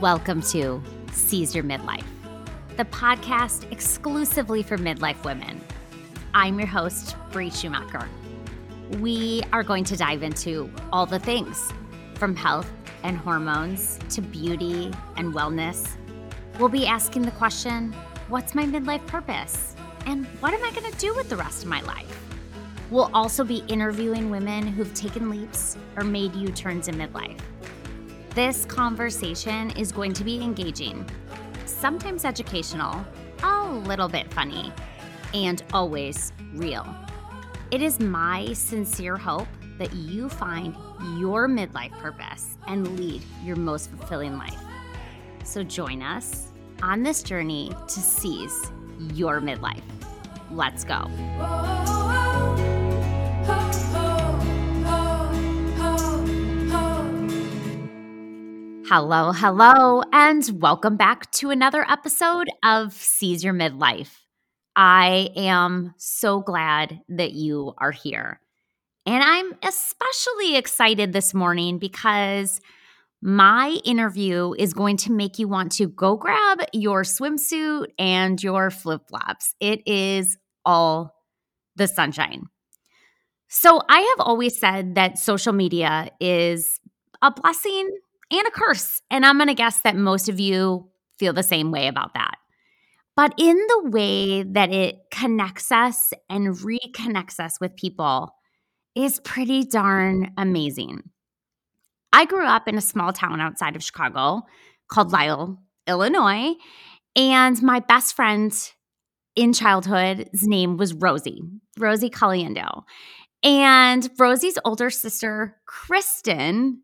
Welcome to Seize Your Midlife, the podcast exclusively for midlife women. I'm your host, Bree Schumacher. We are going to dive into all the things from health and hormones to beauty and wellness. We'll be asking the question what's my midlife purpose? And what am I going to do with the rest of my life? We'll also be interviewing women who've taken leaps or made U turns in midlife. This conversation is going to be engaging, sometimes educational, a little bit funny, and always real. It is my sincere hope that you find your midlife purpose and lead your most fulfilling life. So join us on this journey to seize your midlife. Let's go. Hello, hello, and welcome back to another episode of Seize Your Midlife. I am so glad that you are here. And I'm especially excited this morning because my interview is going to make you want to go grab your swimsuit and your flip flops. It is all the sunshine. So, I have always said that social media is a blessing and a curse. And I'm going to guess that most of you feel the same way about that. But in the way that it connects us and reconnects us with people is pretty darn amazing. I grew up in a small town outside of Chicago called Lisle, Illinois. And my best friend in childhood's name was Rosie, Rosie Caliendo. And Rosie's older sister, Christen,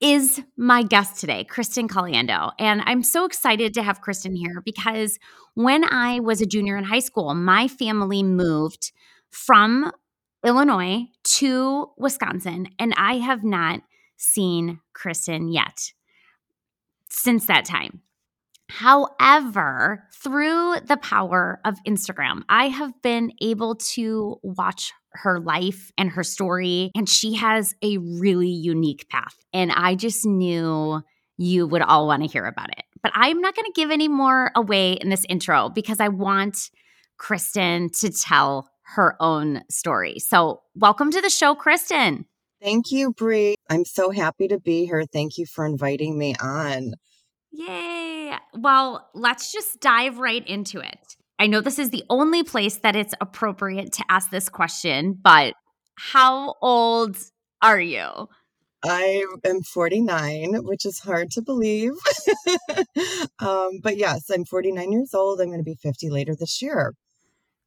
is my guest today, Christen Caliendo. And I'm so excited to have Christen here because when I was a junior in high school, my family moved from Illinois to Wisconsin, and I have not seen Christen yet since that time. However, through the power of Instagram, I have been able to watch her life and her story. And she has a really unique path. And I just knew you would all want to hear about it. But I'm not going to give any more away in this intro because I want Christen to tell her own story. So, welcome to the show, Christen. Thank you, Bree. I'm so happy to be here. Thank you for inviting me on. Yay. Well, let's just dive right into it. I know this is the only place that it's appropriate to ask this question, but how old are you? I am 49, which is hard to believe. um, but yes, I'm 49 years old. I'm going to be 50 later this year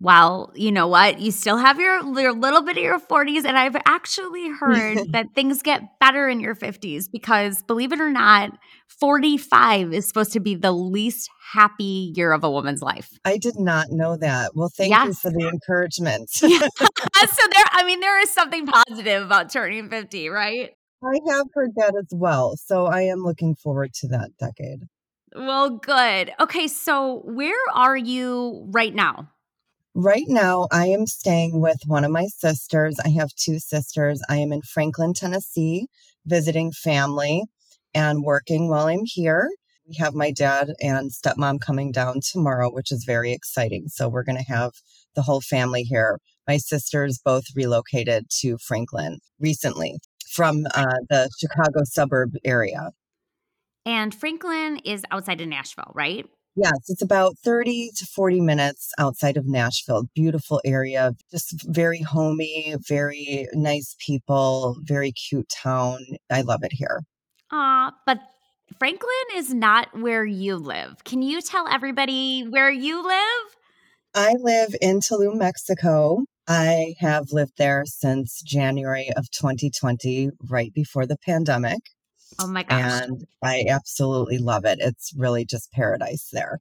well, you know what? You still have your, your little bit of your 40s. And I've actually heard that things get better in your 50s because, believe it or not, 45 is supposed to be the least happy year of a woman's life. I did not know that. Well, thank yes. you for the encouragement. so, there, I mean, there is something positive about turning 50, right? I have heard that as well. So, I am looking forward to that decade. Well, good. Okay. So, where are you right now? Right now, I am staying with one of my sisters. I have two sisters. I am in Franklin, Tennessee, visiting family and working while I'm here. We have my dad and stepmom coming down tomorrow, which is very exciting. So we're going to have the whole family here. My sisters both relocated to Franklin recently from uh, the Chicago suburb area. And Franklin is outside of Nashville, right? Yes, it's about 30 to 40 minutes outside of Nashville. Beautiful area, just very homey, very nice people, very cute town. I love it here. Ah, but Franklin is not where you live. Can you tell everybody where you live? I live in Tulum, Mexico. I have lived there since January of 2020, right before the pandemic. Oh my gosh. And I absolutely love it. It's really just paradise there.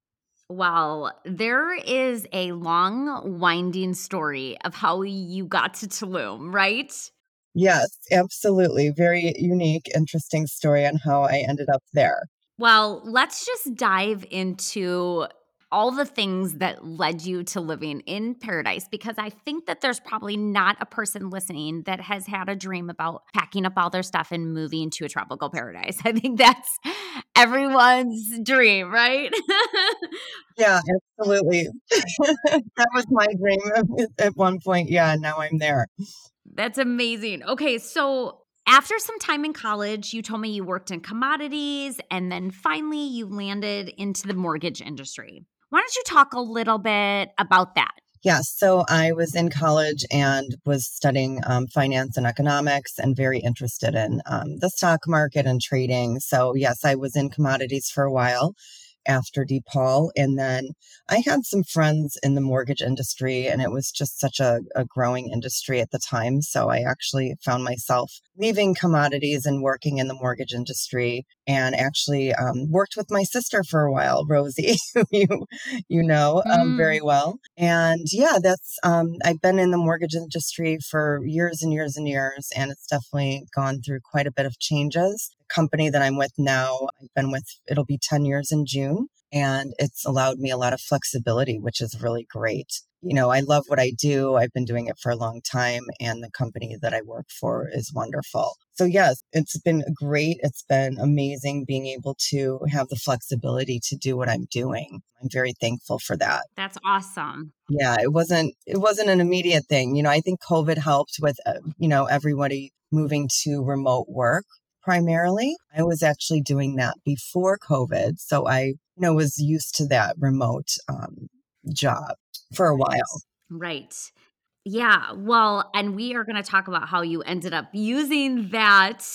Well, there is a long, winding story of how you got to Tulum, right? Yes, absolutely. Very unique, interesting story on how I ended up there. Well, let's just dive into all the things that led you to living in paradise because I think that there's probably not a person listening that has had a dream about packing up all their stuff and moving to a tropical paradise. I think that's everyone's dream, right? yeah, absolutely. that was my dream at one point. Yeah, now I'm there. That's amazing. Okay, so after some time in college, you told me you worked in commodities and then finally you landed into the mortgage industry. Why don't you talk a little bit about that? Yes. So I was in college and was studying um, finance and economics and very interested in um, the stock market and trading. So, yes, I was in commodities for a while after DePaul. And then I had some friends in the mortgage industry, and it was just such a, a growing industry at the time. So I actually found myself leaving commodities and working in the mortgage industry and actually um, worked with my sister for a while, Rosie, who you, you know um, mm. very well. And yeah, that's, um, I've been in the mortgage industry for years and years and years, and it's definitely gone through quite a bit of changes company that I'm with now, I've been with, it'll be 10 years in June. And it's allowed me a lot of flexibility, which is really great. You know, I love what I do. I've been doing it for a long time, and the company that I work for is wonderful. So, yes, it's been great. It's been amazing being able to have the flexibility to do what I'm doing. I'm very thankful for that. That's awesome. Yeah, it wasn't it wasn't an immediate thing. You know, I think COVID helped with uh, you know everybody moving to remote work primarily. I was actually doing that before COVID. So I, you know, was used to that remote um, job for a while. Right. Yeah. Well, and we are going to talk about how you ended up using that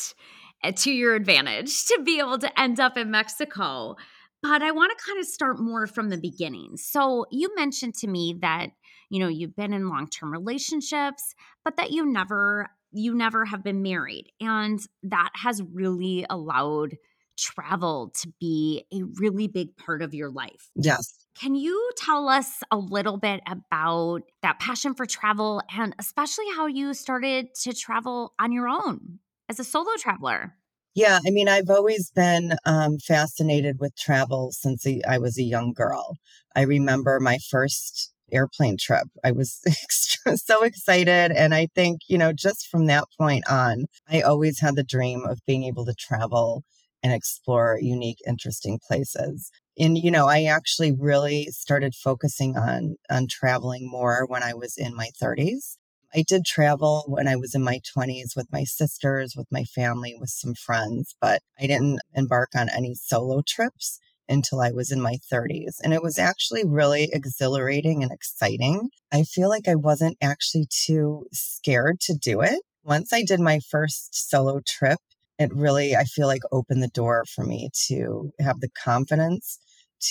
eh, to your advantage to be able to end up in Mexico. But I want to kind of start more from the beginning. So you mentioned to me that, you know, you've been in long term relationships, but that you never you never have been married. And that has really allowed travel to be a really big part of your life. Yes. Can you tell us a little bit about that passion for travel and especially how you started to travel on your own as a solo traveler? Yeah, I mean, I've always been um, fascinated with travel since I was a young girl. I remember my first airplane trip. I was so excited. And I think, you know, just from that point on, I always had the dream of being able to travel and explore unique, interesting places. And, you know, I actually really started focusing on, on traveling more when I was in my 30s. I did travel when I was in my 20s with my sisters, with my family, with some friends, but I didn't embark on any solo trips until I was in my 30s. And it was actually really exhilarating and exciting. I feel like I wasn't actually too scared to do it. Once I did my first solo trip, it really, I feel like, opened the door for me to have the confidence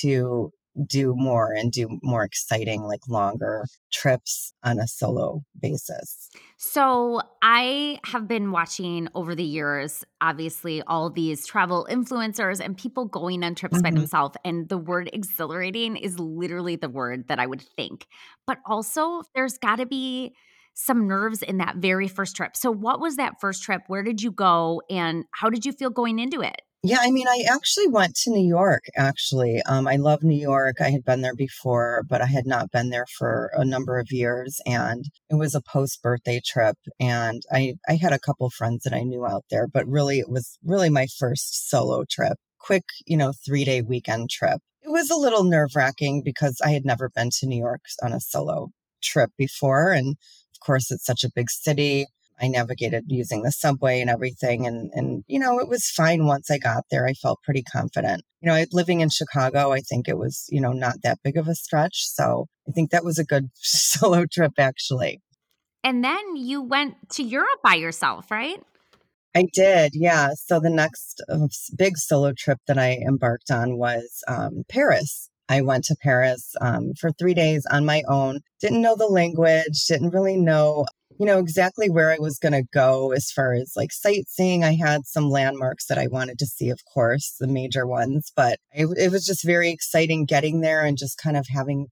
to do more and do more exciting, like longer trips on a solo basis. So, I have been watching over the years, obviously, all these travel influencers and people going on trips mm-hmm. by themselves. And the word exhilarating is literally the word that I would think. But also, there's got to be some nerves in that very first trip. So, what was that first trip? Where did you go? And how did you feel going into it? Yeah, I mean, I actually went to New York, actually. Um, I love New York. I had been there before, but I had not been there for a number of years. And it was a post birthday trip. And I, I had a couple friends that I knew out there, but really, it was really my first solo trip. Quick, you know, three day weekend trip. It was a little nerve wracking because I had never been to New York on a solo trip before. And of course, it's such a big city. I navigated using the subway and everything. And, and, you know, it was fine once I got there. I felt pretty confident. You know, living in Chicago, I think it was, you know, not that big of a stretch. So I think that was a good solo trip, actually. And then you went to Europe by yourself, right? I did, yeah. So the next uh, big solo trip that I embarked on was um, Paris. I went to Paris um, for three days on my own. Didn't know the language, didn't really know you know, exactly where I was going to go as far as like sightseeing. I had some landmarks that I wanted to see, of course, the major ones, but it, it was just very exciting getting there and just kind of having,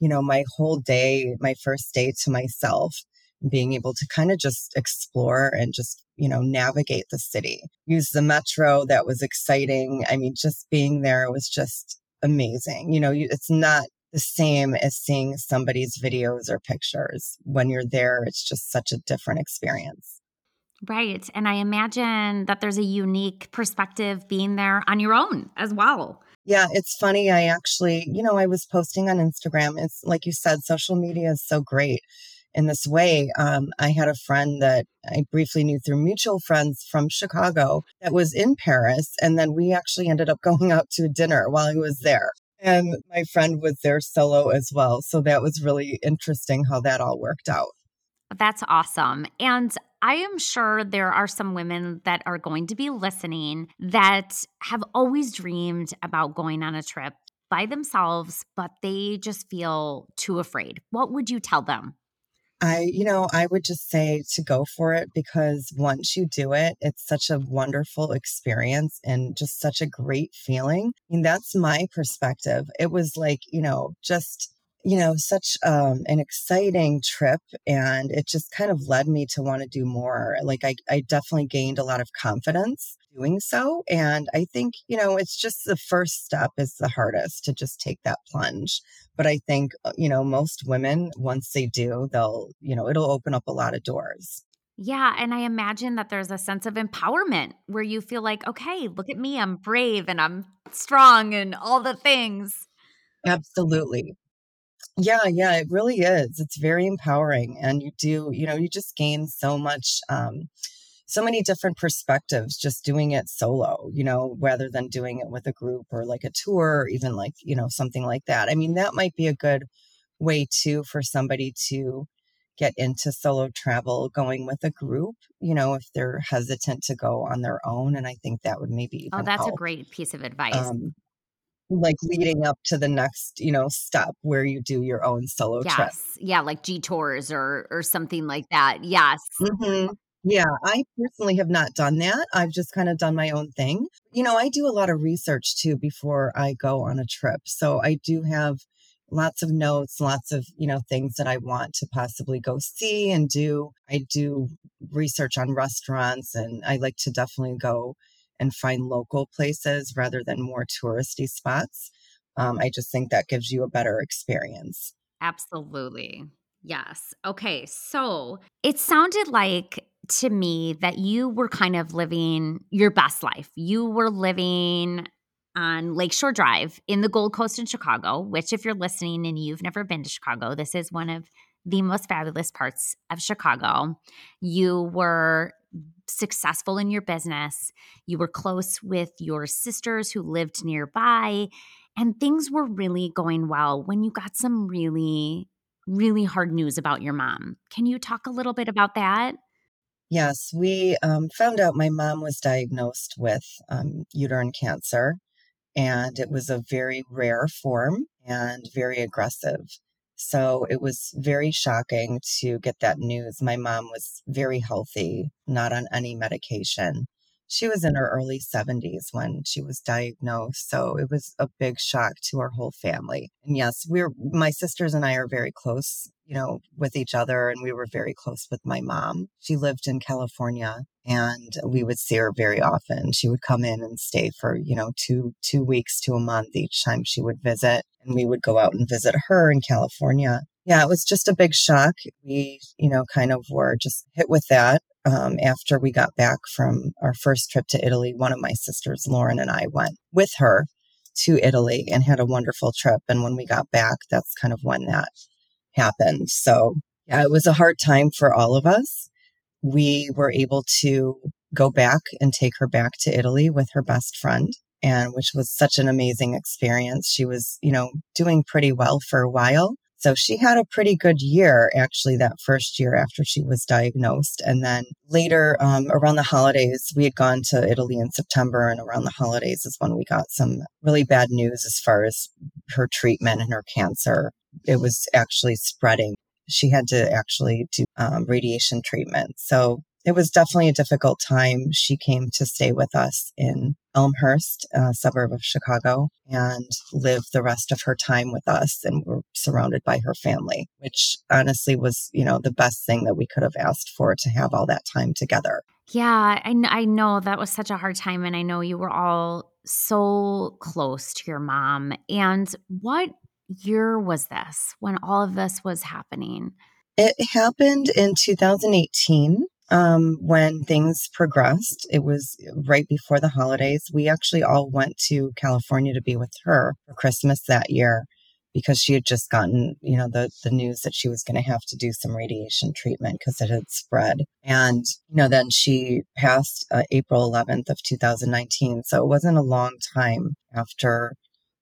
you know, my whole day, my first day to myself being able to kind of just explore and just you know navigate the city. Use the metro that was exciting. I mean just being there was just amazing. You know it's not the same as seeing somebody's videos or pictures. When you're there, it's just such a different experience. Right. And I imagine that there's a unique perspective being there on your own as well. Yeah, it's funny. I actually, you know, I was posting on Instagram. It's like you said, social media is so great in this way. Um, I had a friend that I briefly knew through mutual friends from Chicago that was in Paris. And then we actually ended up going out to dinner while he was there. And my friend was there solo as well. So that was really interesting how that all worked out. That's awesome. And I am sure there are some women that are going to be listening that have always dreamed about going on a trip by themselves, but they just feel too afraid. What would you tell them? I, you know, I would just say to go for it because once you do it, it's such a wonderful experience and just such a great feeling. I mean, that's my perspective. It was like, you know, just you know, such um, an exciting trip. And it just kind of led me to want to do more. Like, I, I definitely gained a lot of confidence doing so. And I think, you know, it's just the first step is the hardest to just take that plunge. But I think, uh, you know, most women, once they do, they'll, you know, it'll open up a lot of doors. Yeah. And I imagine that there's a sense of empowerment where you feel like, okay, look at me. I'm brave and I'm strong and all the things. Absolutely. Yeah, yeah, it really is. It's very empowering. And you do, you know, you just gain so much, um, so many different perspectives just doing it solo, you know, rather than doing it with a group or like a tour or even like, you know, something like that. I mean, that might be a good way too for somebody to get into solo travel going with a group, you know, if they're hesitant to go on their own. And I think that would maybe Oh, that's help. a great piece of advice. Um, like leading up to the next, you know, step where you do your own solo yes. trip. Yeah, like G tours or or something like that. Yes. hmm Yeah, I personally have not done that. I've just kind of done my own thing. You know, I do a lot of research too before I go on a trip. So I do have lots of notes, lots of, you know, things that I want to possibly go see and do. I do research on restaurants and I like to definitely go and find local places rather than more touristy spots. Um, I just think that gives you a better experience. Absolutely. Yes. Okay. So it sounded like to me that you were kind of living your best life. You were living on Lakeshore Drive in the Gold Coast in Chicago, which, if you're listening and you've never been to Chicago, this is one of the most fabulous parts of Chicago. You were successful in your business, you were close with your sisters who lived nearby, and things were really going well when you got some really, really hard news about your mom. Can you talk a little bit about that? Yes, we um, found out my mom was diagnosed with um, uterine cancer, and it was a very rare form and very aggressive. So it was very shocking to get that news. My mom was very healthy, not on any medication. She was in her early 70s when she was diagnosed. So it was a big shock to our whole family. And yes, we're, my sisters and I are very close, you know, with each other. And we were very close with my mom. She lived in California and we would see her very often. She would come in and stay for, you know, two, two weeks to a month each time she would visit. And we would go out and visit her in California. Yeah, it was just a big shock. We, you know, kind of were just hit with that um, after we got back from our first trip to Italy, one of my sisters, Lauren, and I went with her to Italy and had a wonderful trip. And when we got back, that's kind of when that happened. So, yeah, it was a hard time for all of us. We were able to go back and take her back to Italy with her best friend and which was such an amazing experience. She was, you know, doing pretty well for a while. So she had a pretty good year actually that first year after she was diagnosed. And then later um, around the holidays, we had gone to Italy in September, and around the holidays is when we got some really bad news as far as her treatment and her cancer. It was actually spreading. She had to actually do um, radiation treatment. So it was definitely a difficult time. She came to stay with us in Elmhurst, a suburb of Chicago, and lived the rest of her time with us. And we're surrounded by her family, which honestly was, you know, the best thing that we could have asked for to have all that time together. Yeah, I, I know that was such a hard time. And I know you were all so close to your mom. And what year was this when all of this was happening? It happened in 2018 um, when things progressed. It was right before the holidays. We actually all went to California to be with her for Christmas that year because she had just gotten, you know, the, the news that she was going to have to do some radiation treatment because it had spread. And, you know, then she passed uh, April 11th of 2019. So it wasn't a long time after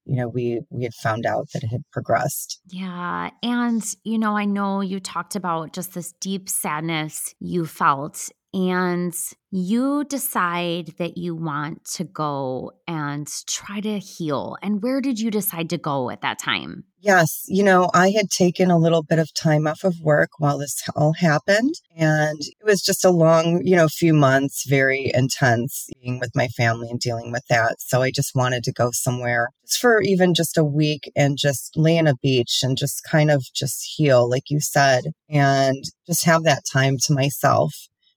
you know we we had found out that it had progressed. Yeah and you know i know you talked about just this deep sadness you felt and you decide that you want to go and try to heal. And where did you decide to go at that time? Yes. You know, I had taken a little bit of time off of work while this all happened. And it was just a long, you know, few months, very intense being with my family and dealing with that. So I just wanted to go somewhere just for even just a week and just lay on a beach and just kind of just heal, like you said, and just have that time to myself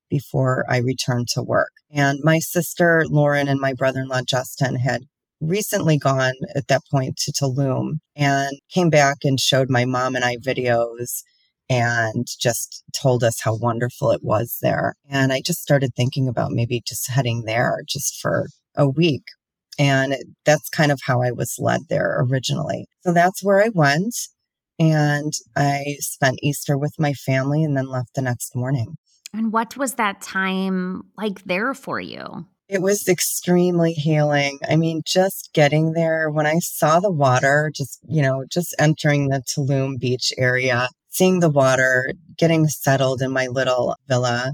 before I returned to work. And my sister Lauren and my brother in law Justin had recently gone at that point to Tulum and came back and showed my mom and I videos and just told us how wonderful it was there. And I just started thinking about maybe just heading there just for a week. And that's kind of how I was led there originally. So that's where I went. And I spent Easter with my family and then left the next morning. And what was that time like there for you? It was extremely healing. I mean, just getting there, when I saw the water, just, you know, just entering the Tulum beach area, seeing the water, getting settled in my little villa,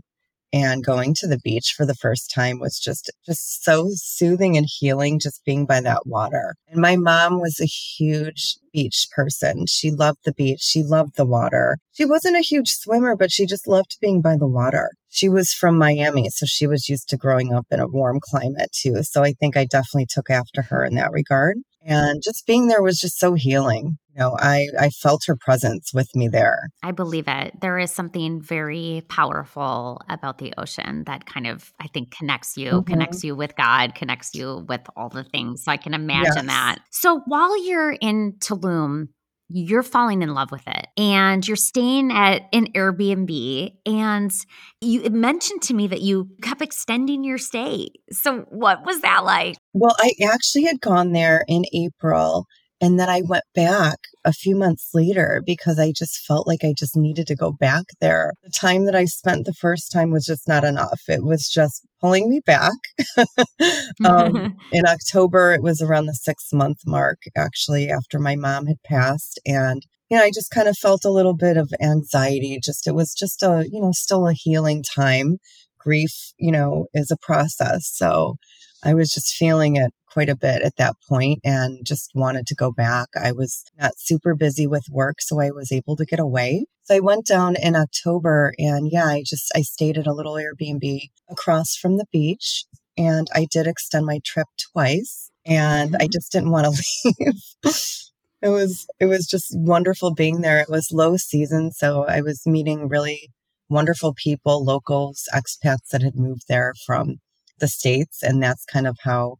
and going to the beach for the first time was just just so soothing and healing just being by that water. And my mom was a huge beach person. She loved the beach. She loved the water. She wasn't a huge swimmer but she just loved being by the water. She was from miami so she was used to growing up in a warm climate too. So i think i definitely took after her in that regard and just being there was just so healing you know, I, I felt her presence with me there. I believe it. There is something very powerful about the ocean that kind of, I think, connects you, mm-hmm. connects you with God, connects you with all the things. So I can imagine yes. that. So while you're in Tulum, you're falling in love with it and you're staying at an Airbnb. And you mentioned to me that you kept extending your stay. So, what was that like? Well, I actually had gone there in April and then I went back a few months later because I just felt like I just needed to go back there. The time that I spent the first time was just not enough. It was just pulling me back. um, in October, it was around the six month mark, actually, after my mom had passed. And you know, I just kind of felt a little bit of anxiety. Just, it was just a, you know, still a healing time. Grief, you know, is a process. So I was just feeling it quite a bit at that point and just wanted to go back. I was not super busy with work, so I was able to get away. So I went down in October and yeah, I just, I stayed at a little Airbnb across from the beach and I did extend my trip twice and I mm-hmm. just didn't want to leave. it was, it was just wonderful being there. It was low season. So I was meeting really wonderful people, locals, expats that had moved there from the States. And that's kind of how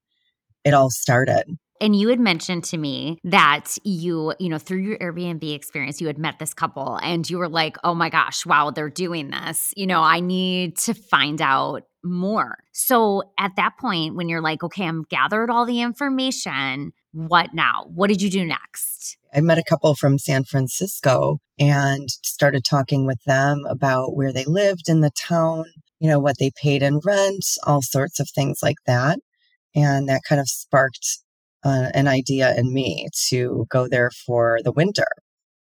it all started. And you had mentioned to me that you, you know, through your Airbnb experience, you had met this couple and you were like, oh my gosh, wow, they're doing this. You know, I need to find out more. So at that point, when you're like, okay, I'm gathered all the information, what now? What did you do next? I met a couple from San Francisco and started talking with them about where they lived in the town, you know, what they paid in rent, all sorts of things like that. And that kind of sparked uh, an idea in me to go there for the winter.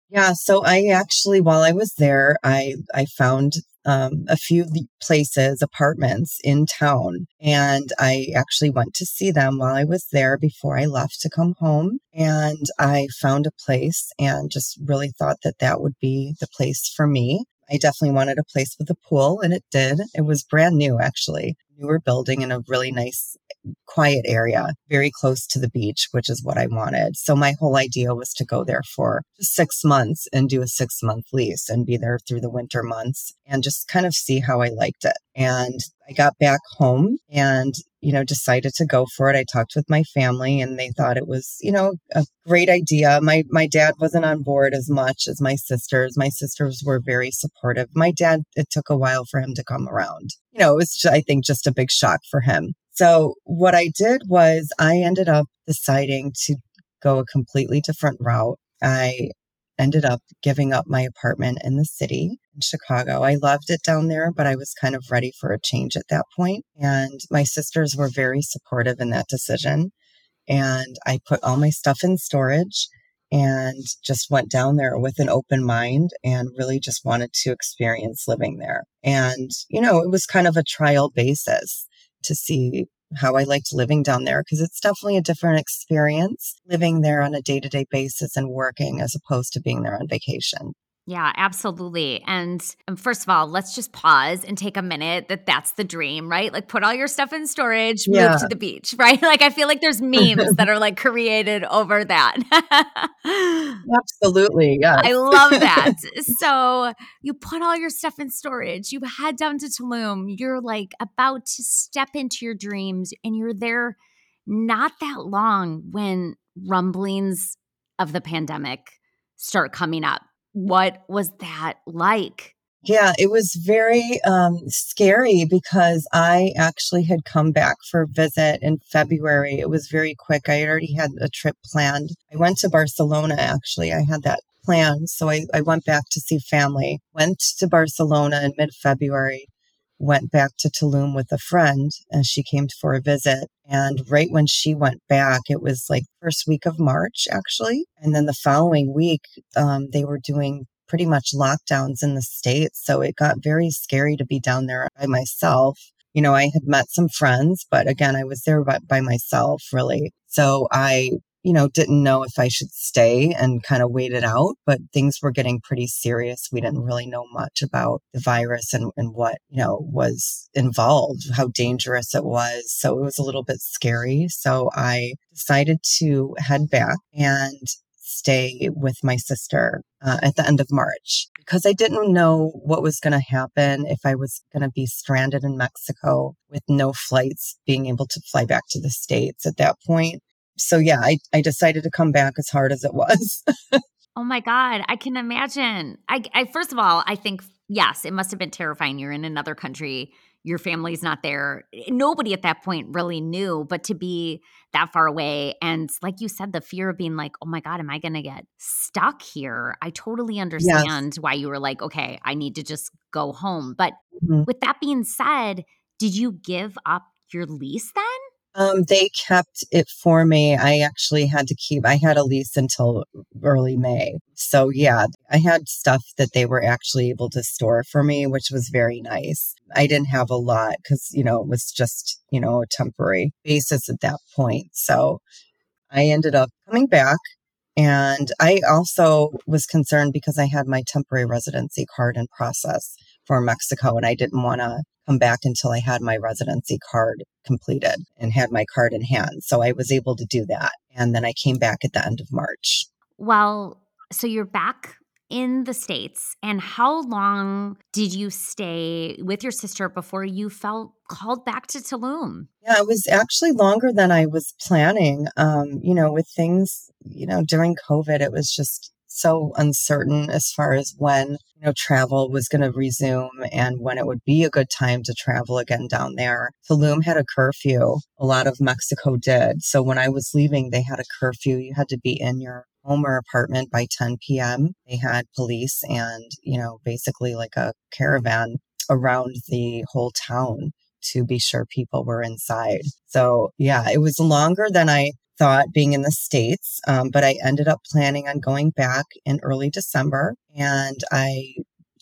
Yeah, so I actually, while I was there, I I found um, a few places, apartments in town, and I actually went to see them while I was there before I left to come home. And I found a place, and just really thought that that would be the place for me. I definitely wanted a place with a pool, and it did. It was brand new, actually, newer building in a really nice quiet area, very close to the beach, which is what I wanted. So my whole idea was to go there for six months and do a six month lease and be there through the winter months and just kind of see how I liked it. And I got back home and, you know, decided to go for it. I talked with my family and they thought it was, you know, a great idea. My my dad wasn't on board as much as my sisters. My sisters were very supportive. My dad, it took a while for him to come around. You know, it was, I think, just a big shock for him. So what I did was I ended up deciding to go a completely different route. I ended up giving up my apartment in the city in Chicago. I loved it down there, but I was kind of ready for a change at that point. And my sisters were very supportive in that decision. And I put all my stuff in storage and just went down there with an open mind and really just wanted to experience living there. And, you know, it was kind of a trial basis to see how I liked living down there because it's definitely a different experience living there on a day to day basis and working as opposed to being there on vacation. Yeah, absolutely. And um, first of all, let's just pause and take a minute that that's the dream, right? Like put all your stuff in storage, yeah. move to the beach, right? Like I feel like there's memes that are like created over that. absolutely. Yeah. I love that. so you put all your stuff in storage, you head down to Tulum, you're like about to step into your dreams and you're there not that long when rumblings of the pandemic start coming up what was that like? Yeah, it was very um, scary because I actually had come back for a visit in February. It was very quick. I had already had a trip planned. I went to Barcelona, actually. I had that planned. So I, I went back to see family, went to Barcelona in mid February went back to Tulum with a friend and she came for a visit. And right when she went back, it was like first week of March, actually. And then the following week, um, they were doing pretty much lockdowns in the States. So it got very scary to be down there by myself. You know, I had met some friends, but again, I was there by, by myself, really. So I you know, didn't know if I should stay and kind of wait it out, but things were getting pretty serious. We didn't really know much about the virus and, and what, you know, was involved, how dangerous it was. So it was a little bit scary. So I decided to head back and stay with my sister uh, at the end of March because I didn't know what was going to happen if I was going to be stranded in Mexico with no flights being able to fly back to the States at that point so yeah, I, I decided to come back as hard as it was. oh my God. I can imagine. I, I first of all, I think yes, it must have been terrifying. You're in another country, your family's not there. Nobody at that point really knew, but to be that far away and like you said, the fear of being like, oh my God, am I gonna get stuck here? I totally understand yes. why you were like, okay, I need to just go home. But mm-hmm. with that being said, did you give up your lease then? Um, they kept it for me. I actually had to keep, I had a lease until early May. So yeah, I had stuff that they were actually able to store for me, which was very nice. I didn't have a lot because, you know, it was just, you know, a temporary basis at that point. So I ended up coming back and I also was concerned because I had my temporary residency card in process for Mexico and I didn't want to come back until I had my residency card completed and had my card in hand. So I was able to do that. And then I came back at the end of March. Well, so you're back in the States. And how long did you stay with your sister before you felt called back to Tulum? Yeah, it was actually longer than I was planning. Um, you know, with things, you know, during COVID, it was just so uncertain as far as when you know travel was going to resume and when it would be a good time to travel again down there. Tulum had a curfew. A lot of Mexico did. So when I was leaving, they had a curfew. You had to be in your home or apartment by 10 p.m. They had police and, you know, basically like a caravan around the whole town to be sure people were inside. So yeah, it was longer than I thought being in the States, um, but I ended up planning on going back in early December and I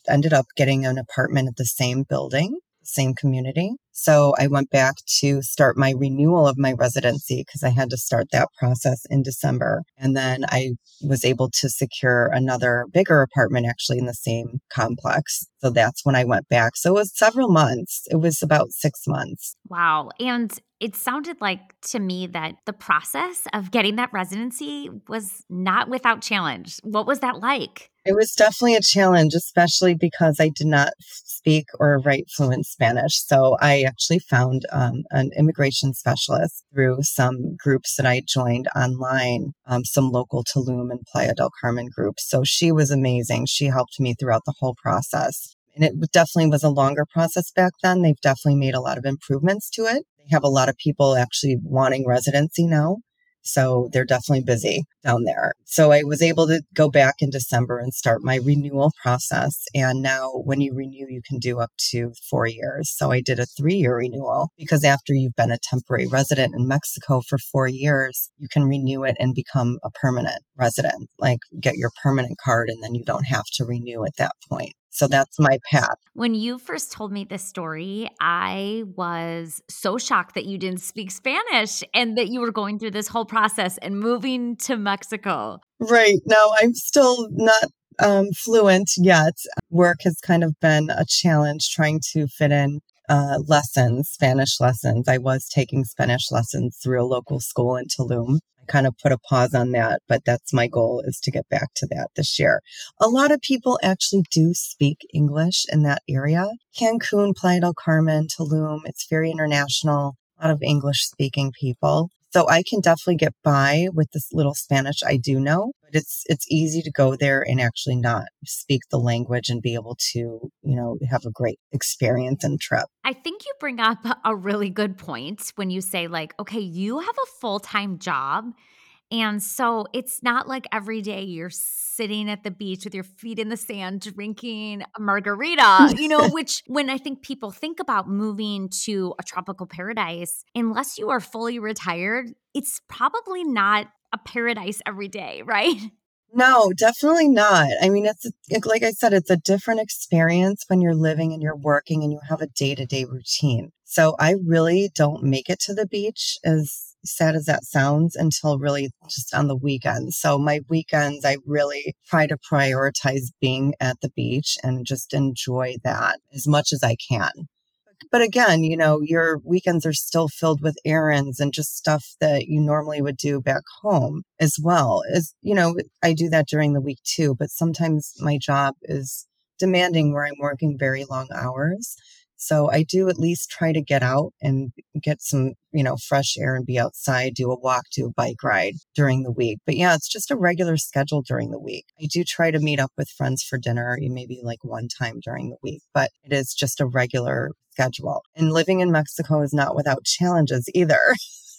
ended up getting an apartment at the same building same community. So I went back to start my renewal of my residency because I had to start that process in December. And then I was able to secure another bigger apartment actually in the same complex. So that's when I went back. So it was several months. It was about six months. Wow. And it sounded like to me that the process of getting that residency was not without challenge. What was that like? It was definitely a challenge, especially because I did not speak or write fluent Spanish. So I actually found um, an immigration specialist through some groups that I joined online, um, some local Tulum and Playa del Carmen groups. So she was amazing. She helped me throughout the whole process. And it definitely was a longer process back then. They've definitely made a lot of improvements to it. They have a lot of people actually wanting residency now. So they're definitely busy down there. So I was able to go back in December and start my renewal process. And now when you renew, you can do up to four years. So I did a three year renewal because after you've been a temporary resident in Mexico for four years, you can renew it and become a permanent resident, like get your permanent card and then you don't have to renew at that point. So that's my path. When you first told me this story, I was so shocked that you didn't speak Spanish and that you were going through this whole process and moving to Mexico. Right. Now, I'm still not um, fluent yet. Work has kind of been a challenge trying to fit in uh, lessons, Spanish lessons. I was taking Spanish lessons through a local school in Tulum kind of put a pause on that, but that's my goal is to get back to that this year. A lot of people actually do speak English in that area. Cancun, Playa del Carmen, Tulum, it's very international, a lot of English speaking people. So I can definitely get by with this little Spanish I do know, but it's it's easy to go there and actually not speak the language and be able to, you know, have a great experience and trip. I think you bring up a really good point when you say like, okay, you have a full-time job and so it's not like every day you're sitting at the beach with your feet in the sand drinking a margarita, you know, which when I think people think about moving to a tropical paradise, unless you are fully retired, it's probably not a paradise every day, right? No, definitely not. I mean, it's like I said, it's a different experience when you're living and you're working and you have a day to day routine. So I really don't make it to the beach as sad as that sounds, until really just on the weekends. So my weekends, I really try to prioritize being at the beach and just enjoy that as much as I can. But again, you know, your weekends are still filled with errands and just stuff that you normally would do back home as well. As you know, I do that during the week too, but sometimes my job is demanding where I'm working very long hours. So I do at least try to get out and get some, you know, fresh air and be outside, do a walk, do a bike ride during the week. But yeah, it's just a regular schedule during the week. I do try to meet up with friends for dinner, eh, maybe like one time during the week, but it is just a regular schedule. And living in Mexico is not without challenges either.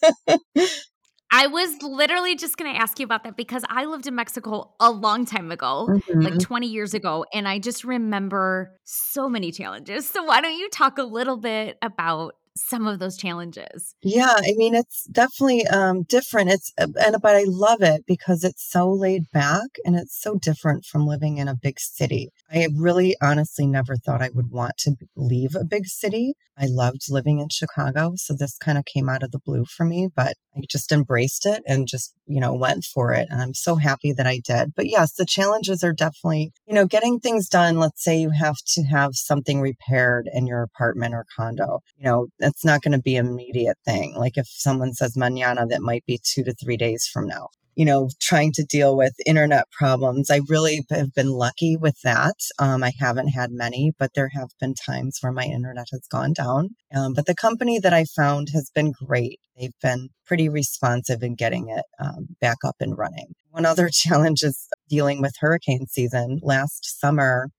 I was literally just going to ask you about that because I lived in Mexico a long time ago, mm-hmm. like 20 years ago, and I just remember so many challenges. So, why don't you talk a little bit about some of those challenges? Yeah, I mean it's definitely um, different. It's uh, and but I love it because it's so laid back and it's so different from living in a big city. I really honestly never thought I would want to leave a big city. I loved living in Chicago, so this kind of came out of the blue for me, but I just embraced it and just, you know, went for it and I'm so happy that I did. But yes, the challenges are definitely, you know, getting things done. Let's say you have to have something repaired in your apartment or condo. You know, it's not going to be an immediate thing. Like if someone says mañana, that might be two to three days from now. You know, trying to deal with internet problems. I really have been lucky with that. Um, I haven't had many, but there have been times where my internet has gone down. Um, but the company that I found has been great. They've been pretty responsive in getting it um, back up and running. One other challenge is dealing with hurricane season. Last summer,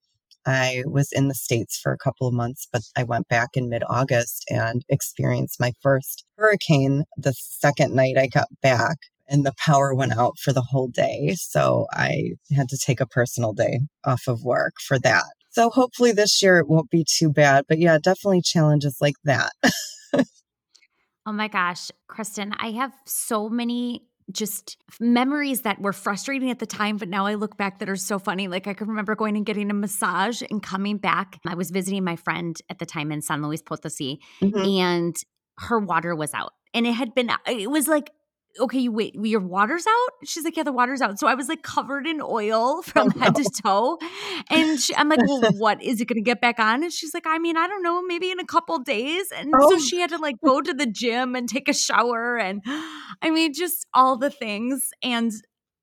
I was in the States for a couple of months, but I went back in mid August and experienced my first hurricane the second night I got back. And the power went out for the whole day. So I had to take a personal day off of work for that. So hopefully this year it won't be too bad. But yeah, definitely challenges like that. oh my gosh, Christen, I have so many just memories that were frustrating at the time, but now I look back that are so funny. Like I can remember going and getting a massage and coming back. I was visiting my friend at the time in San Luis Potosi, mm-hmm. and her water was out. And it had been, it was like okay, you wait, your water's out? She's like, yeah, the water's out. So I was like covered in oil oh, from oh, head no. to toe. And she, I'm like, well, what is it going to get back on? And she's like, I mean, I don't know, maybe in a couple days. And oh. so she had to like go to the gym and take a shower. And I mean, just all the things. And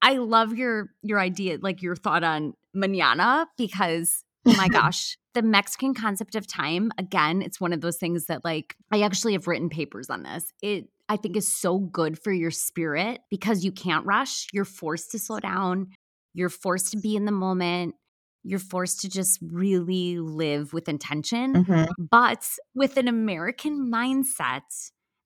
I love your your idea, like your thought on mañana, because oh my gosh, the Mexican concept of time, again, it's one of those things that like I actually have written papers on this. It I think is so good for your spirit because you can't rush. You're forced to slow down. You're forced to be in the moment. You're forced to just really live with intention. Mhm. But with an American mindset,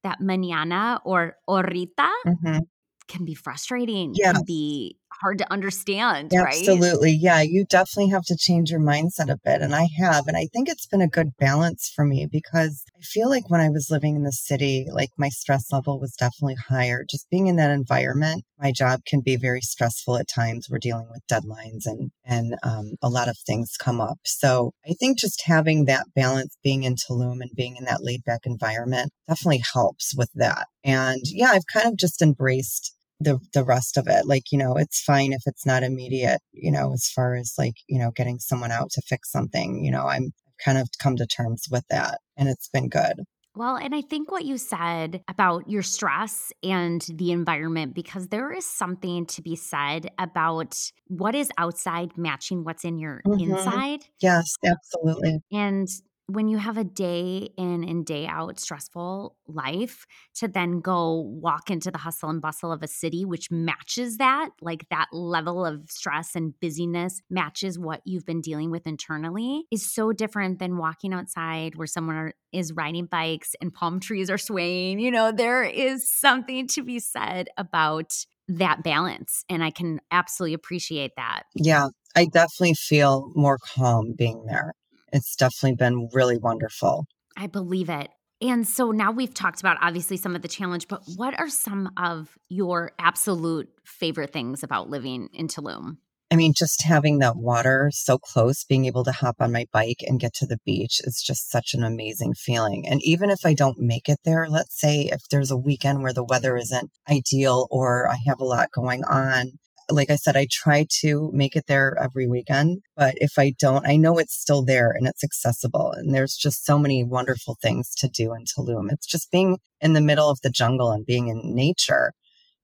that mañana or ahorita Mhm. can be frustrating, Yes. can be hard to understand, right? Absolutely. Yeah, you definitely have to change your mindset a bit. And I have. And I think it's been a good balance for me because I feel like when I was living in the city, like my stress level was definitely higher. Just being in that environment, my job can be very stressful at times. We're dealing with deadlines and, and um, a lot of things come up. So I think just having that balance, being in Tulum and being in that laid back environment definitely helps with that. And yeah, I've kind of just embraced the the rest of it like you know it's fine if it's not immediate you know as far as like you know getting someone out to fix something you know i'm kind of come to terms with that and it's been good Well, and I think what you said about your stress and the environment, because there is something to be said about what is outside matching what's in your Mhm. inside. yes absolutely And when you have a day in and day out stressful life to then go walk into the hustle and bustle of a city which matches that like that level of stress and busyness matches what you've been dealing with internally is so different than walking outside where someone is riding bikes and palm trees are swaying you know there is something to be said about that balance and i can absolutely appreciate that. Yeah i definitely feel more calm being there it's definitely been really wonderful I believe it. And so now we've talked about obviously some of the challenge, but what are some of your absolute favorite things about living in Tulum? I mean, just having that water so close, being able to hop on my bike and get to the beach is just such an amazing feeling. And even if I don't make it there, let's say if there's a weekend where the weather isn't ideal or I have a lot going on, like I said, I try to make it there every weekend. But if I don't, I know it's still there and it's accessible. And there's just so many wonderful things to do in Tulum. It's just being in the middle of the jungle and being in nature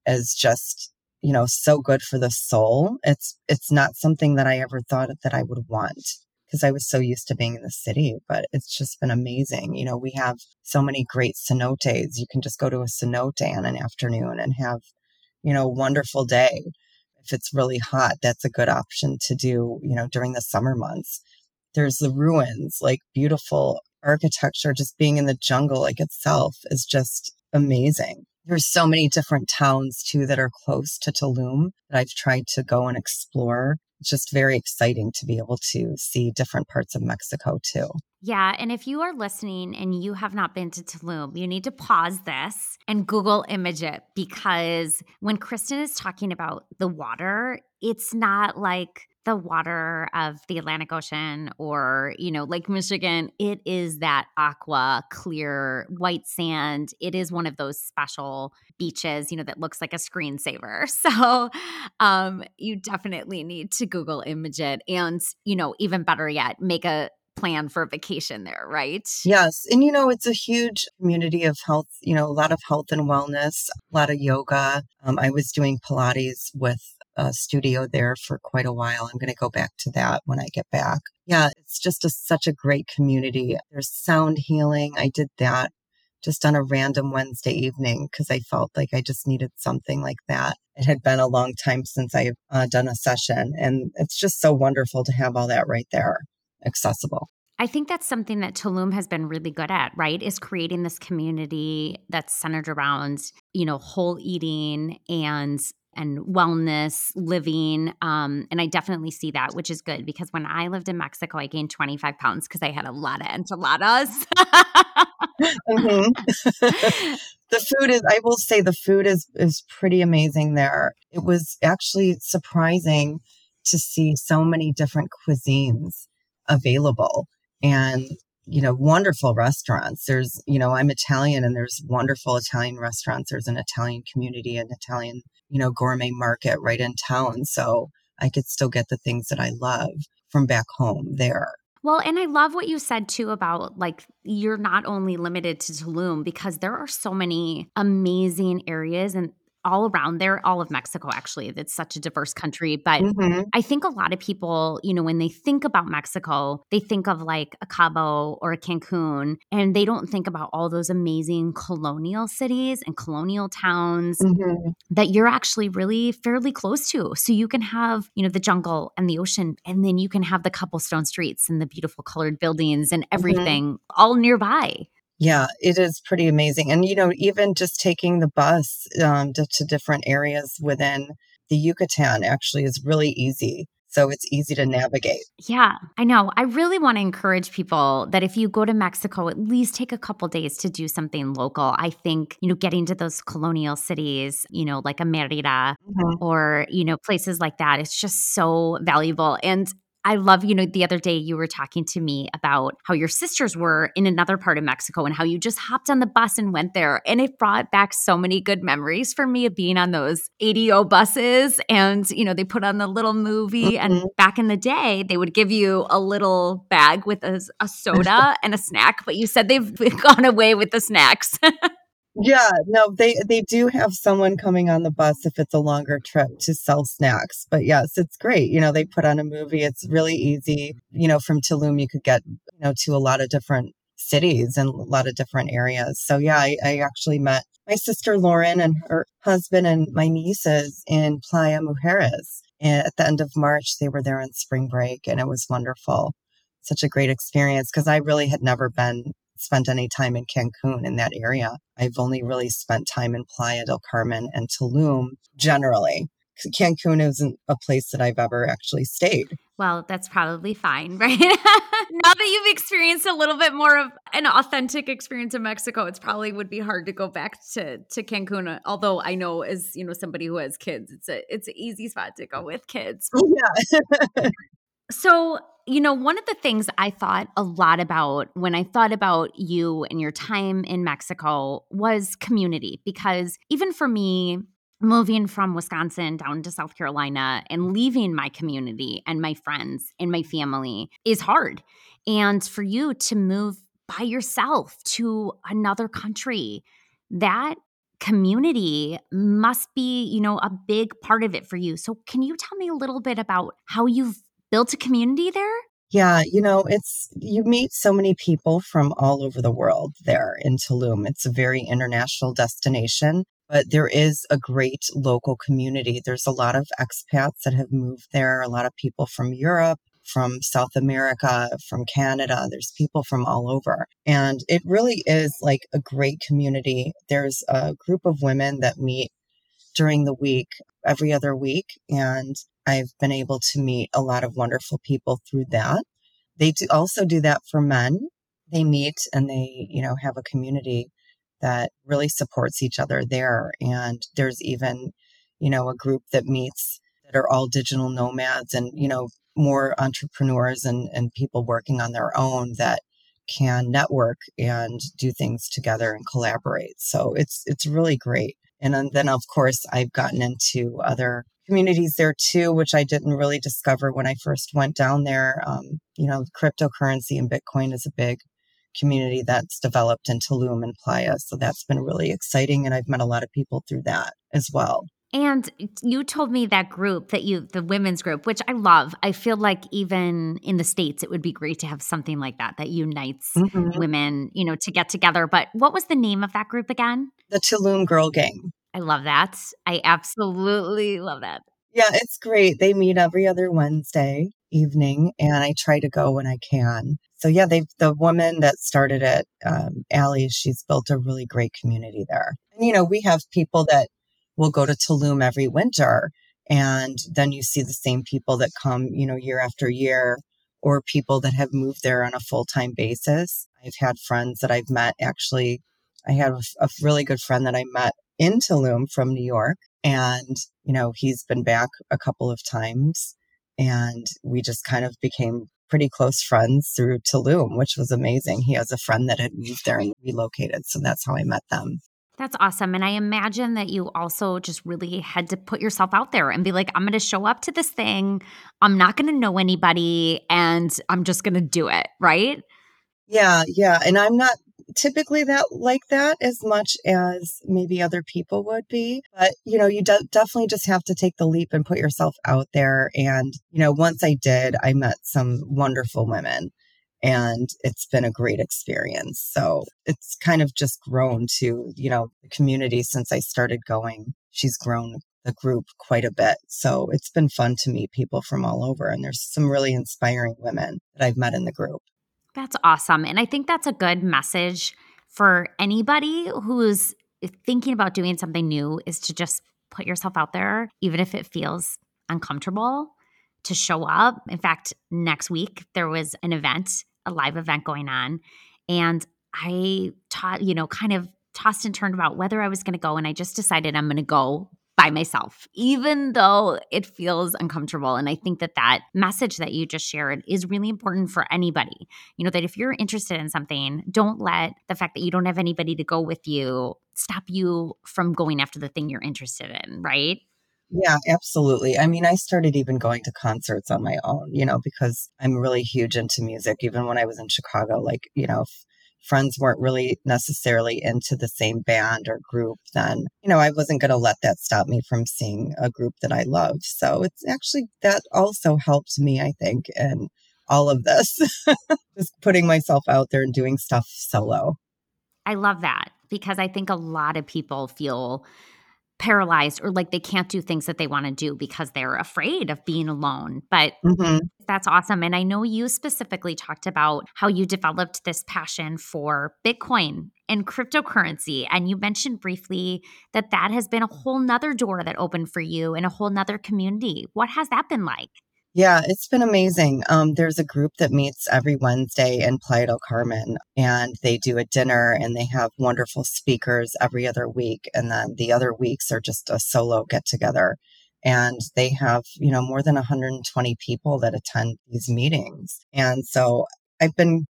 is just you know so good for the soul it's it's not something that i ever thought that i would want because i was so used to being in the city but it's just been amazing you know we have so many great cenotes you can just go to a cenote on an afternoon and have you know wonderful day if it's really hot that's a good option to do you know during the summer months there's the ruins like beautiful architecture just being in the jungle like itself is just amazing there's so many different towns too that are close to Tulum that I've tried to go and explore. Just very exciting to be able to see different parts of Mexico too. Yeah. And if you are listening and you have not been to Tulum, you need to pause this and Google image it because when Christen is talking about the water, it's not like the water of the Atlantic Ocean or, you know, Lake Michigan. It is that aqua, clear, white sand. It is one of those special beaches, you know, that looks like a screensaver. So um, you definitely need to Google image it. And, you know, even better yet, make a plan for vacation there, right? Yes. And you know, it's a huge community of health, you know, a lot of health and wellness, a lot of yoga. Um, I was doing Pilates with a studio there for quite a while. I'm going to go back to that when I get back. Yeah, it's just a, such a great community. There's sound healing. I did that just on a random Wednesday evening because I felt like I just needed something like that. It had been a long time since I've uh, done a session, and it's just so wonderful to have all that right there accessible. I think that's something that Tulum has been really good at, right? Is creating this community that's centered around, you know, whole eating and and wellness living. Um, and I definitely see that, which is good because when I lived in Mexico, I gained 25 pounds because I had a lot of enchiladas. Mhm. the food is i will say the food is is pretty amazing there it was actually surprising to see so many different cuisines available and you know wonderful restaurants. There's you know i'm italian and there's wonderful italian restaurants. There's an italian community an italian you know gourmet market right in town so i could still get the things that i love from back home there. Well, and I love what you said too about like you're not only limited to Tulum because there are so many amazing areas and all around there, all of Mexico, actually. It's such a diverse country. But mm-hmm. I think a lot of people, you know, when they think about Mexico, they think of like a Cabo or a Cancun, and they don't think about all those amazing colonial cities and colonial towns mm-hmm. that you're actually really fairly close to. So you can have, you know, the jungle and the ocean, and then you can have the cobblestone streets and the beautiful colored buildings and mm-hmm. everything mm-hmm. all nearby. Yeah, it is pretty amazing. And, you know, even just taking the bus um, to, to different areas within the Yucatan actually is really easy. So it's easy to navigate. Yeah, I know. I really want to encourage people that if you go to Mexico, at least take a couple days to do something local. I think, you know, getting to those colonial cities, you know, like a Merida mm-hmm. or, you know, places like that, it's just so valuable. And I love, you know, the other day you were talking to me about how your sisters were in another part of Mexico and how you just hopped on the bus and went there. And it brought back so many good memories for me of being on those ADO buses. And, you know, they put on the little movie. Mm-hmm. And back in the day, they would give you a little bag with a, a soda and a snack. But you said they've gone away with the snacks. Yeah, no, they they do have someone coming on the bus if it's a longer trip to sell snacks. But yes, it's great. You know, they put on a movie. It's really easy. You know, from Tulum you could get, you know, to a lot of different cities and a lot of different areas. So yeah, I, I actually met my sister Lauren and her husband and my nieces in Playa Mujeres. And at the end of March, they were there on spring break and it was wonderful. Such a great experience because I really had never been spent any time in Cancun in that area. I've only really spent time in Playa del Carmen and Tulum generally. Cancun isn't a place that I've ever actually stayed. Well, that's probably fine, right? now that you've experienced a little bit more of an authentic experience in Mexico, it's probably would be hard to go back to to Cancun. Uh, although I know, as you know, somebody who has kids, it's a it's an easy spot to go with kids. Yeah. so you know, one of the things I thought a lot about when I thought about you and your time in Mexico was community, because even for me, moving from Wisconsin down to South Carolina and leaving my community and my friends and my family is hard. And for you to move by yourself to another country, that community must be, you know, a big part of it for you. So can you tell me a little bit about how you've built a community there? Yeah, you know, it's you meet so many people from all over the world there in Tulum. It's a very international destination, but there is a great local community. There's a lot of expats that have moved there, a lot of people from Europe, from South America, from Canada. There's people from all over. And it really is like a great community. There's a group of women that meet during the week, every other week. And I've been able to meet a lot of wonderful people through that. They do also do that for men. They meet and they, you know, have a community that really supports each other there. And there's even, you know, a group that meets that are all digital nomads and, you know, more entrepreneurs and, and people working on their own that can network and do things together and collaborate. So it's it's really great. And then of course I've gotten into other communities there too, which I didn't really discover when I first went down there. Um, you know, cryptocurrency and Bitcoin is a big community that's developed in Tulum and Playa. So that's been really exciting. And I've met a lot of people through that as well. And you told me that group that you, the women's group, which I love. I feel like even in the States, it would be great to have something like that that unites mm-hmm. women, you know, to get together. But what was the name of that group again? The Tulum Girl Gang. I love that. I absolutely love that. Yeah, it's great. They meet every other Wednesday evening, and I try to go when I can. So yeah, they the woman that started it, um, Allie, she's built a really great community there. And you know, we have people that will go to Tulum every winter, and then you see the same people that come, you know, year after year, or people that have moved there on a full time basis. I've had friends that I've met actually. I have a really good friend that I met in Tulum from New York. And, you know, he's been back a couple of times and we just kind of became pretty close friends through Tulum, which was amazing. He has a friend that had moved there and relocated. So that's how I met them. That's awesome. And I imagine that you also just really had to put yourself out there and be like, I'm going to show up to this thing. I'm not going to know anybody and I'm just going to do it. Right. Yeah. Yeah. And I'm not typically that like that as much as maybe other people would be. But, you know, you de- definitely just have to take the leap and put yourself out there. And, you know, once I did, I met some wonderful women and it's been a great experience. So it's kind of just grown to, you know, the community since I started going. She's grown the group quite a bit. So it's been fun to meet people from all over. And there's some really inspiring women that I've met in the group. That's awesome. And I think that's a good message for anybody who's thinking about doing something new is to just put yourself out there, even if it feels uncomfortable, to show up. In fact, next week there was an event, a live event going on. And I taught, you know, kind of tossed and turned about whether I was going to go. And I just decided I'm going to go by myself, even though it feels uncomfortable. And I think that that message that you just shared is really important for anybody. You know, that if you're interested in something, don't let the fact that you don't have anybody to go with you stop you from going after the thing you're interested in, right? Yeah, absolutely. I mean, I started even going to concerts on my own, you know, because I'm really huge into music. Even when I was in Chicago, like, you know, friends weren't really necessarily into the same band or group, then, you know, I wasn't going to let that stop me from seeing a group that I love. So it's actually that also helped me, I think, in all of this, just putting myself out there and doing stuff solo. I love that because I think a lot of people feel paralyzed or like they can't do things that they want to do because they're afraid of being alone. But mm-hmm. that's awesome. And I know you specifically talked about how you developed this passion for Bitcoin and cryptocurrency. And you mentioned briefly that that has been a whole nother door that opened for you in a whole nother community. What has that been like? Yeah, it's been amazing. Um, there's a group that meets every Wednesday in Playa del Carmen, and they do a dinner and they have wonderful speakers every other week. And then the other weeks are just a solo get together. And they have, you know, more than 120 people that attend these meetings. And so I've been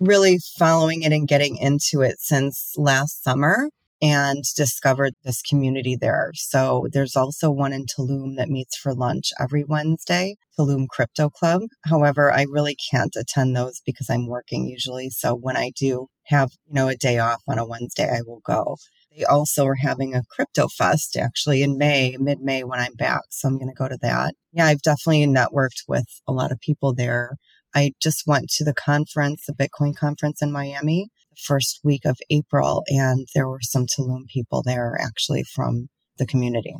really following it and getting into it since last summer and discovered this community there. So there's also one in Tulum that meets for lunch every Wednesday, Tulum Crypto Club. However, I really can't attend those because I'm working usually. So when I do have, you know, a day off on a Wednesday, I will go. They also are having a crypto fest actually in May, mid May when I'm back. So I'm going to go to that. Yeah, I've definitely networked with a lot of people there. I just went to the conference, the Bitcoin conference in Miami first week of April, and there were some Tulum people there actually from the community.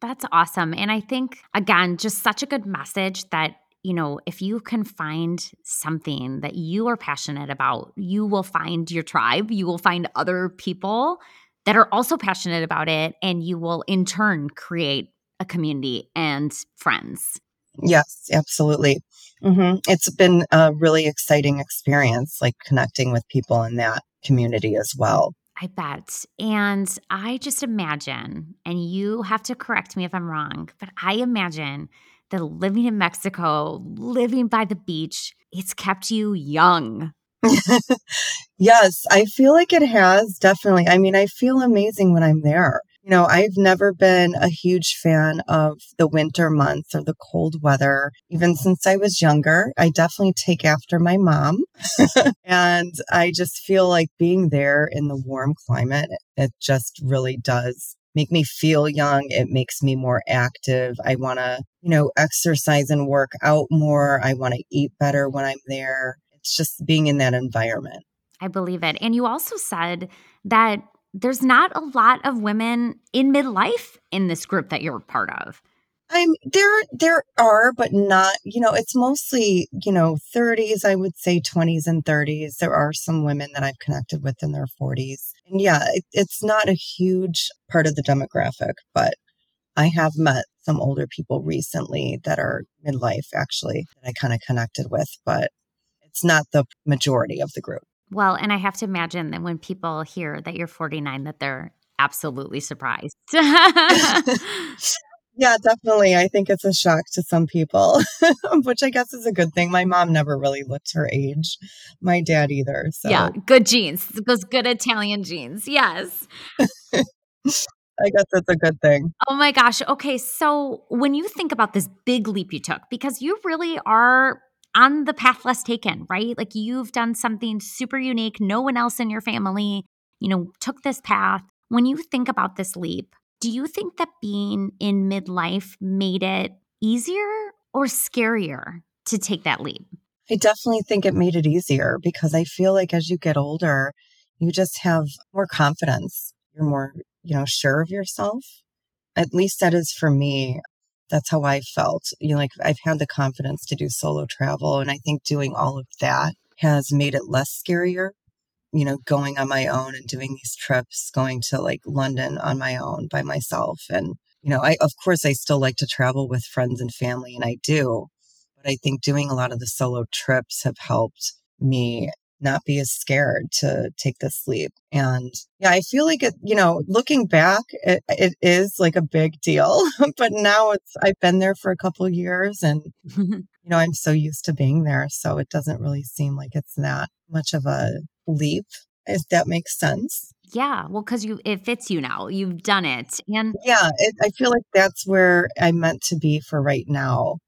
That's awesome. And I think, again, just such a good message that you know, if you can find something that you are passionate about, you will find your tribe. You will find other people that are also passionate about it, and you will in turn create a community and friends. Yes, absolutely. Mm-hmm. It's been a really exciting experience, like connecting with people in that community as well. I bet. And I just imagine, and you have to correct me if I'm wrong, but I imagine that living in Mexico, living by the beach, it's kept you young. yes, I feel like it has definitely. I mean, I feel amazing when I'm there. You know, I've never been a huge fan of the winter months or the cold weather. Even mm-hmm. since I was younger, I definitely take after my mom. and I just feel like being there in the warm climate, it just really does make me feel young. It makes me more active. I want to, you know, exercise and work out more. I want to eat better when I'm there. It's just being in that environment. I believe it. And you also said that there's not a lot of women in midlife in this group that you're part of. I'm there there are but not you know it's mostly you know 30s I would say 20s and 30s there are some women that I've connected with in their 40s and yeah it, it's not a huge part of the demographic but I have met some older people recently that are midlife actually that I kind of connected with but it's not the majority of the group well, and I have to imagine that when people hear that you're 49, that they're absolutely surprised. yeah, definitely. I think it's a shock to some people, which I guess is a good thing. My mom never really looked her age, my dad either. So. Yeah, good genes, those good Italian genes. Yes. I guess that's a good thing. Oh my gosh. Okay. So when you think about this big leap you took, because you really are on the path less taken, right? Like you've done something super unique. No one else in your family, you know, took this path. When you think about this leap, do you think that being in midlife made it easier or scarier to take that leap? I definitely think it made it easier because I feel like as you get older, you just have more confidence. You're more, you know, sure of yourself. At least that is for me. That's how I felt. You know, like I've had the confidence to do solo travel. And I think doing all of that has made it less scarier. You know, going on my own and doing these trips, going to like London on my own by myself. And, you know, I, of course, I still like to travel with friends and family, and I do. But I think doing a lot of the solo trips have helped me not be as scared to take this leap. And yeah, I feel like it, you know, looking back, it, it is like a big deal, but now it's, I've been there for a couple years and, you know, I'm so used to being there. So it doesn't really seem like it's that much of a leap, if that makes sense. Yeah, well, because you it fits you now. You've done it, and yeah, it, I feel like that's where I'm meant to be for right now.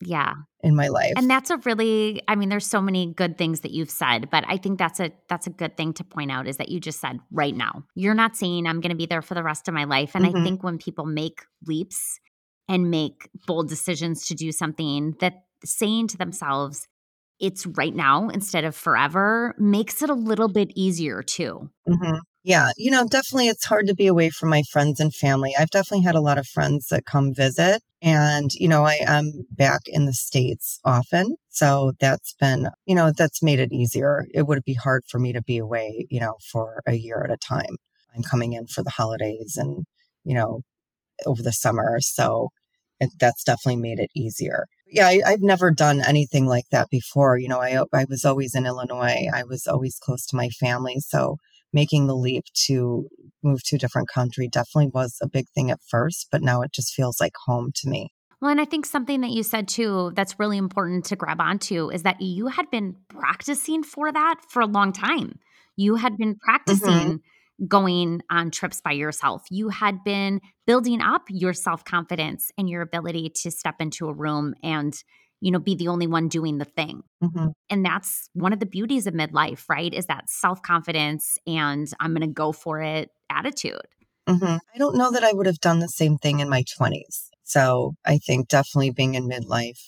Yeah, in my life. And that's a really I mean there's so many good things that you've said, but I think that's a that's a good thing to point out is that you just said right now. You're not saying I'm going to be there for the rest of my life and mm-hmm. I think when people make leaps and make bold decisions to do something that saying to themselves it's right now instead of forever makes it a little bit easier too. Mm-hmm. Yeah, you know, definitely it's hard to be away from my friends and family. I've definitely had a lot of friends that come visit and, you know, I am back in the States often. So that's been, you know, that's made it easier. It would be hard for me to be away, you know, for a year at a time. I'm coming in for the holidays and, you know, over the summer. So it, that's definitely made it easier. Yeah, I, have never done anything like that before. You know, I, I was always in Illinois. I was always close to my family. So making the leap to move to a different country definitely was a big thing at first, but now it just feels like home to me. Well, and I think something that you said too that's really important to grab onto is that you had been practicing for that for a long time. You had been mm-hmm. practicing mm-hmm. going on trips by yourself. You had been building up your self confidence and your ability to step into a room and you know, be the only one doing the thing. Mm-hmm. And that's one of the beauties of midlife, right? Is that self confidence and I'm going to go for it attitude. Mm-hmm. I don't know that I would have done the same thing in my 20s. So I think definitely being in midlife,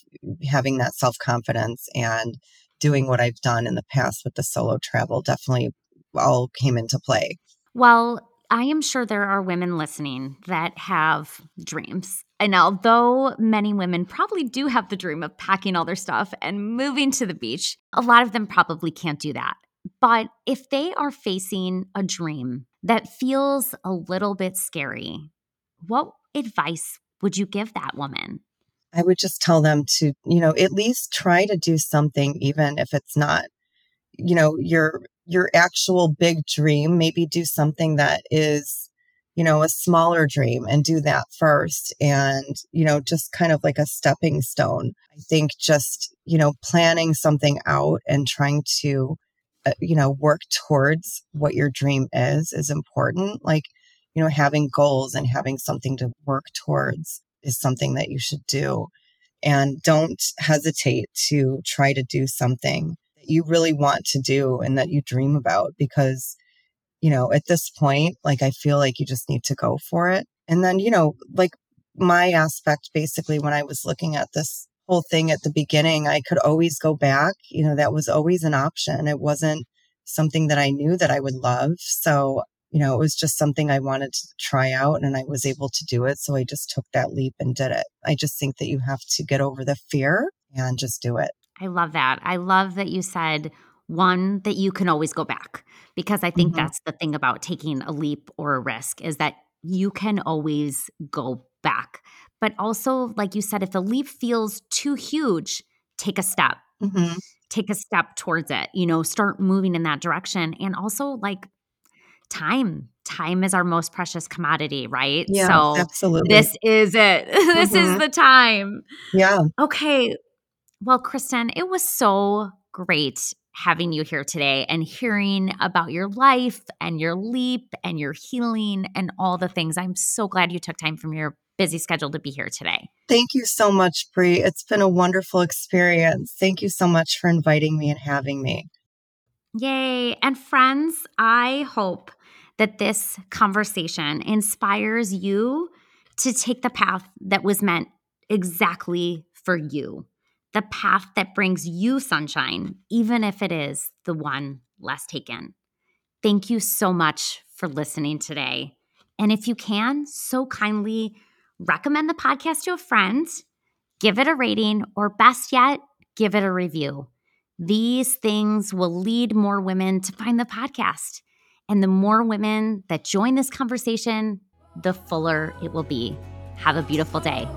having that self confidence and doing what I've done in the past with the solo travel definitely all came into play. Well, I am sure there are women listening that have dreams. And although many women probably do have the dream of packing all their stuff and moving to the beach, a lot of them probably can't do that. But if they are facing a dream that feels a little bit scary, what advice would you give that woman? I would just tell them to, you know, at least try to do something, even if it's not, you know, your your actual big dream. Maybe do something that is you know, a smaller dream and do that first. And, you know, just kind of like a stepping stone. I think just, you know, planning something out and trying to, uh, you know, work towards what your dream is is important. Like, you know, having goals and having something to work towards is something that you should do. And don't hesitate to try to do something you really want to do and that you dream about because you know, at this point, like I feel like you just need to go for it. And then, you know, like my aspect basically when I was looking at this whole thing at the beginning, I could always go back. You know, that was always an option. It wasn't something that I knew that I would love. So, you know, it was just something I wanted to try out and I was able to do it. So I just took that leap and did it. I just think that you have to get over the fear and just do it. I love that. I love that you said one that you can always go back because I think mm-hmm. that's the thing about taking a leap or a risk is that you can always go back. But also, like you said, if the leap feels too huge, take a step. Mm-hmm. Take a step towards it, you know, start moving in that direction. And also, like, time. Time is our most precious commodity, right? Yeah, so absolutely. This is it. this mm-hmm. is the time. Yeah. Okay. Well, Christen, it was so great having you here today and hearing about your life and your leap and your healing and all the things. I'm so glad you took time from your busy schedule to be here today. Thank you so much, Bree. It's been a wonderful experience. Thank you so much for inviting me and having me. Yay. And friends, I hope that this conversation inspires you to take the path that was meant exactly for you, the path that brings you sunshine, even if it is the one less taken. Thank you so much for listening today. And if you can, so kindly recommend the podcast to a friend, give it a rating, or best yet, give it a review. These things will lead more women to find the podcast. And the more women that join this conversation, the fuller it will be. Have a beautiful day.